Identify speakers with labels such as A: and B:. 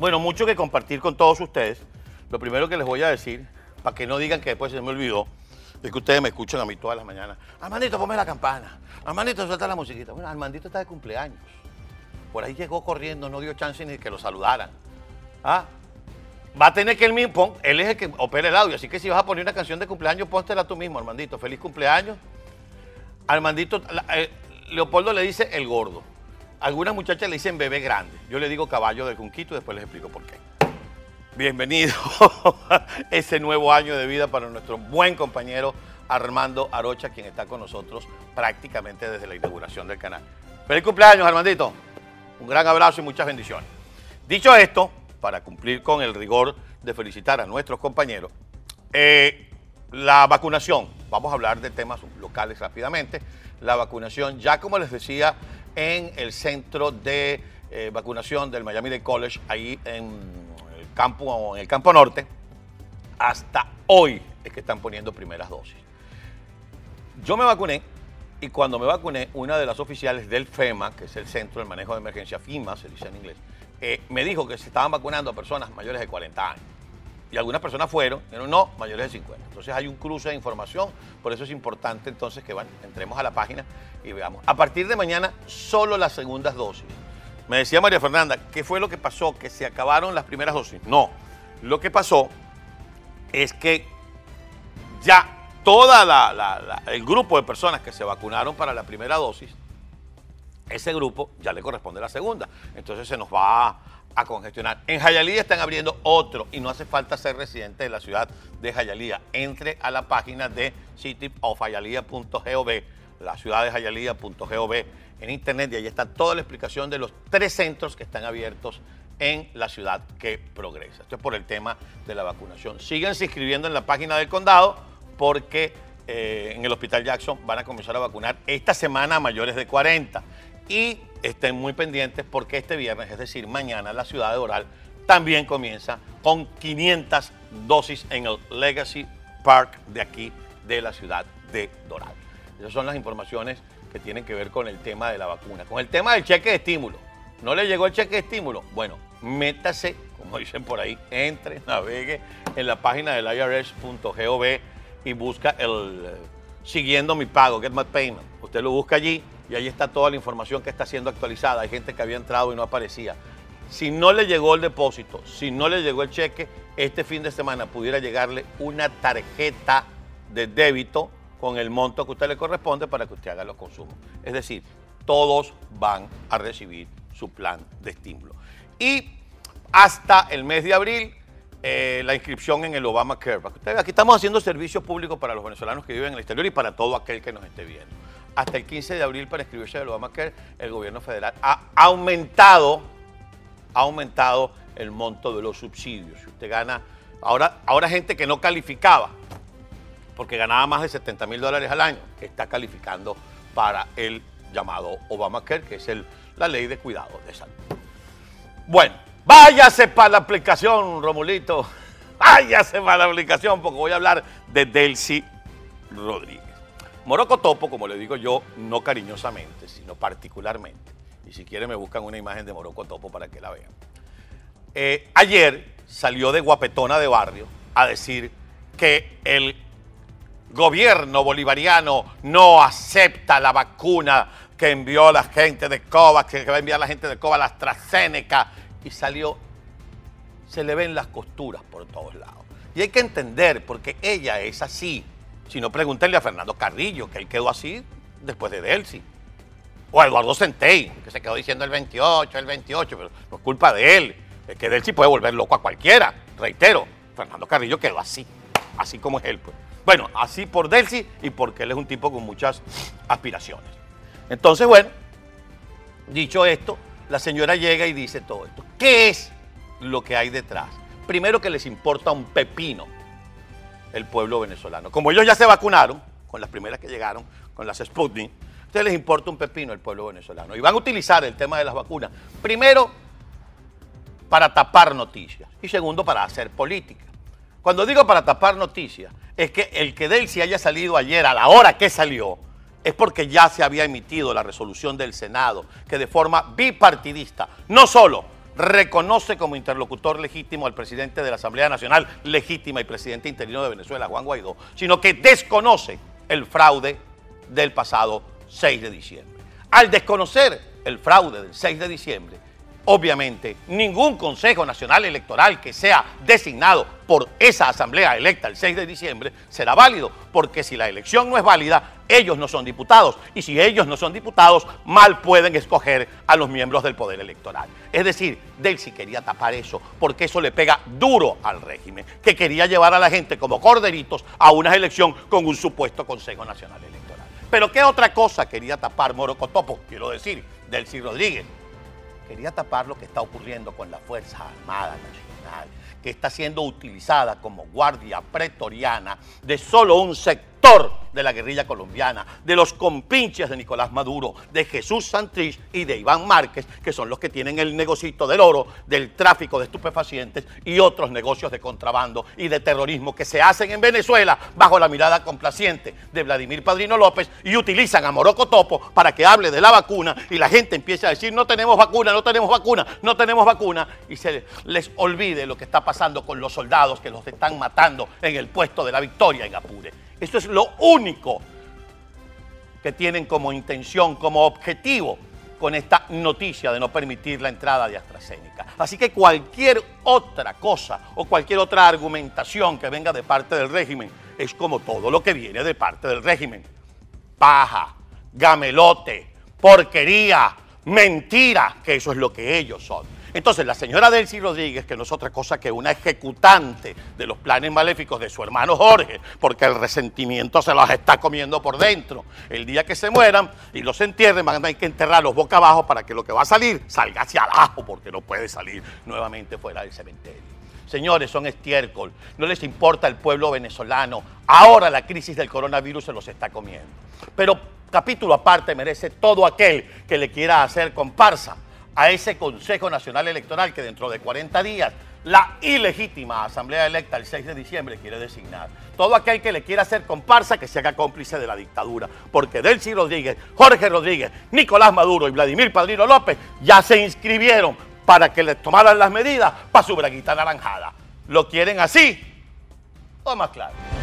A: Bueno, mucho que compartir con todos ustedes. Lo primero que les voy a decir, para que no digan que después se me olvidó, es que ustedes me escuchan a mí todas las mañanas. Armandito, ponme la campana. Armandito, suelta la musiquita. Bueno, Armandito está de cumpleaños. Por ahí llegó corriendo, no dio chance ni que lo saludaran. ¿Ah? Va a tener que él mismo, él es el que opera el audio, así que si vas a poner una canción de cumpleaños, póntela tú mismo, Armandito. Feliz cumpleaños. Armandito, eh, Leopoldo le dice el gordo. Algunas muchachas le dicen bebé grande. Yo le digo caballo del conquito y después les explico por qué. Bienvenido a ese nuevo año de vida para nuestro buen compañero Armando Arocha, quien está con nosotros prácticamente desde la inauguración del canal. Feliz cumpleaños, Armandito. Un gran abrazo y muchas bendiciones. Dicho esto, para cumplir con el rigor de felicitar a nuestros compañeros, eh, la vacunación, vamos a hablar de temas locales rápidamente. La vacunación, ya como les decía, en el centro de eh, vacunación del Miami Dade College, ahí en el campo, en el campo norte, hasta hoy es que están poniendo primeras dosis. Yo me vacuné y cuando me vacuné, una de las oficiales del FEMA, que es el Centro de Manejo de Emergencia, FIMA, se dice en inglés, eh, me dijo que se estaban vacunando a personas mayores de 40 años. Y algunas personas fueron, pero no, mayores de 50. Entonces hay un cruce de información, por eso es importante entonces que bueno, entremos a la página y veamos. A partir de mañana, solo las segundas dosis. Me decía María Fernanda, ¿qué fue lo que pasó? ¿Que se acabaron las primeras dosis? No, lo que pasó es que ya la- el grupo de personas que se vacunaron para la primera dosis, ese grupo ya le corresponde la segunda. Entonces se nos va a congestionar. En Jayalía están abriendo otro y no hace falta ser residente de la ciudad de Jayalía. Entre a la página de cityofjayalía.gov, la ciudad de Jayalía.gov en internet y ahí está toda la explicación de los tres centros que están abiertos en la ciudad que progresa. Esto es por el tema de la vacunación. Síganse inscribiendo en la página del condado porque eh, en el Hospital Jackson van a comenzar a vacunar esta semana a mayores de 40. Y estén muy pendientes porque este viernes, es decir, mañana, la ciudad de Doral también comienza con 500 dosis en el Legacy Park de aquí, de la ciudad de Doral. Esas son las informaciones que tienen que ver con el tema de la vacuna. Con el tema del cheque de estímulo. ¿No le llegó el cheque de estímulo? Bueno, métase, como dicen por ahí, entre, navegue en la página del irs.gov y busca el eh, siguiendo mi pago, Get My Payment. Usted lo busca allí y ahí está toda la información que está siendo actualizada. Hay gente que había entrado y no aparecía. Si no le llegó el depósito, si no le llegó el cheque, este fin de semana pudiera llegarle una tarjeta de débito con el monto que usted le corresponde para que usted haga los consumos. Es decir, todos van a recibir su plan de estímulo. Y hasta el mes de abril, eh, la inscripción en el Obamacare. Aquí estamos haciendo servicios públicos para los venezolanos que viven en el exterior y para todo aquel que nos esté viendo. Hasta el 15 de abril, para inscribirse al Obamacare, el gobierno federal ha aumentado, ha aumentado el monto de los subsidios. Si usted gana, ahora, ahora gente que no calificaba, porque ganaba más de 70 mil dólares al año, está calificando para el llamado Obamacare, que es la ley de cuidado de salud. Bueno, váyase para la aplicación, Romulito. Váyase para la aplicación, porque voy a hablar de Delcy Rodríguez. Moroco Topo, como le digo yo, no cariñosamente, sino particularmente. Y si quieren me buscan una imagen de Moroco Topo para que la vean. Eh, ayer salió de guapetona de barrio a decir que el gobierno bolivariano no acepta la vacuna que envió la gente de COVAX, que va a enviar la gente de COVAX, la AstraZeneca, y salió, se le ven las costuras por todos lados. Y hay que entender, porque ella es así. Si no, pregúntenle a Fernando Carrillo, que él quedó así después de Delcy. O a Eduardo Centey, que se quedó diciendo el 28, el 28, pero no es culpa de él. Es que Delcy puede volver loco a cualquiera. Reitero, Fernando Carrillo quedó así, así como es él. Pues. Bueno, así por Delcy y porque él es un tipo con muchas aspiraciones. Entonces, bueno, dicho esto, la señora llega y dice todo esto. ¿Qué es lo que hay detrás? Primero que les importa un pepino el pueblo venezolano. Como ellos ya se vacunaron, con las primeras que llegaron, con las Sputnik, ustedes les importa un pepino el pueblo venezolano. Y van a utilizar el tema de las vacunas, primero, para tapar noticias y segundo, para hacer política. Cuando digo para tapar noticias, es que el que Delcy haya salido ayer a la hora que salió, es porque ya se había emitido la resolución del Senado, que de forma bipartidista, no solo reconoce como interlocutor legítimo al presidente de la Asamblea Nacional legítima y presidente interino de Venezuela, Juan Guaidó, sino que desconoce el fraude del pasado 6 de diciembre. Al desconocer el fraude del 6 de diciembre, obviamente ningún Consejo Nacional Electoral que sea designado por esa asamblea electa el 6 de diciembre será válido, porque si la elección no es válida, ellos no son diputados, y si ellos no son diputados, mal pueden escoger a los miembros del Poder Electoral. Es decir, Delcy quería tapar eso, porque eso le pega duro al régimen, que quería llevar a la gente como corderitos a una elección con un supuesto Consejo Nacional Electoral. Pero ¿qué otra cosa quería tapar Morocotopo? Quiero decir, Delcy Rodríguez quería tapar lo que está ocurriendo con la Fuerza Armada Nacional, que está siendo utilizada como guardia pretoriana de solo un sector de la guerrilla colombiana, de los compinches de Nicolás Maduro, de Jesús Santrich y de Iván Márquez, que son los que tienen el negocito del oro, del tráfico de estupefacientes y otros negocios de contrabando y de terrorismo que se hacen en Venezuela bajo la mirada complaciente de Vladimir Padrino López y utilizan a Moroco Topo para que hable de la vacuna y la gente empiece a decir no tenemos vacuna, no tenemos vacuna, no tenemos vacuna y se les olvide lo que está pasando con los soldados que los están matando en el puesto de la victoria en Apure. Esto es lo único que tienen como intención, como objetivo con esta noticia de no permitir la entrada de AstraZeneca. Así que cualquier otra cosa o cualquier otra argumentación que venga de parte del régimen es como todo lo que viene de parte del régimen. Paja, gamelote, porquería, mentira, que eso es lo que ellos son. Entonces, la señora Delcy Rodríguez, que no es otra cosa que una ejecutante de los planes maléficos de su hermano Jorge, porque el resentimiento se los está comiendo por dentro. El día que se mueran y los entierren, van a tener que enterrarlos boca abajo para que lo que va a salir salga hacia abajo, porque no puede salir nuevamente fuera del cementerio. Señores, son estiércol, no les importa el pueblo venezolano. Ahora la crisis del coronavirus se los está comiendo. Pero capítulo aparte merece todo aquel que le quiera hacer comparsa a ese Consejo Nacional Electoral que dentro de 40 días la ilegítima Asamblea electa el 6 de diciembre quiere designar. Todo aquel que le quiera hacer comparsa que se haga cómplice de la dictadura. Porque Delcy Rodríguez, Jorge Rodríguez, Nicolás Maduro y Vladimir Padrino López ya se inscribieron para que les tomaran las medidas para su braguita naranjada. ¿Lo quieren así o más claro?